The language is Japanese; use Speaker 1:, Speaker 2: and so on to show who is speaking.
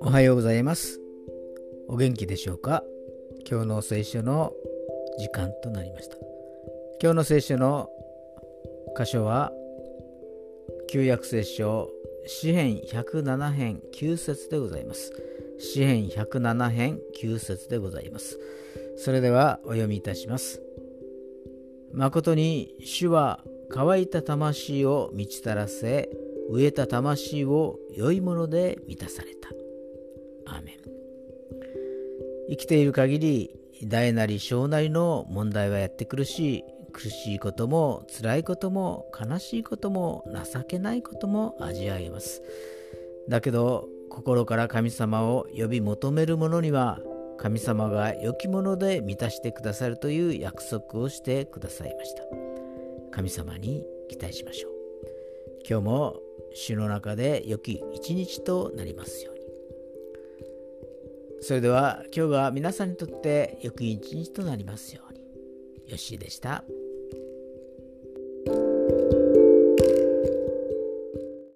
Speaker 1: おはようございます。お元気でしょうか？今日の聖書の時間となりました。今日の聖書の箇所は旧約聖書詩編107編9節でございます。詩編107編9節でございます。それではお読みいたします。誠に主は乾いた魂を満ちたらせ飢えた魂を良いもので満たされた。アーメン。生きている限り大なり小なりの問題はやってくるし苦しいことも辛いことも悲しいことも情けないことも味わえます。だけど心から神様を呼び求める者には神様が良きもので満たしてくださるという約束をしてくださいました。神様に期待しましょう。今日も主の中で良き一日となりますように。それでは今日が皆さんにとって良き一日となりますように。よッしーでした。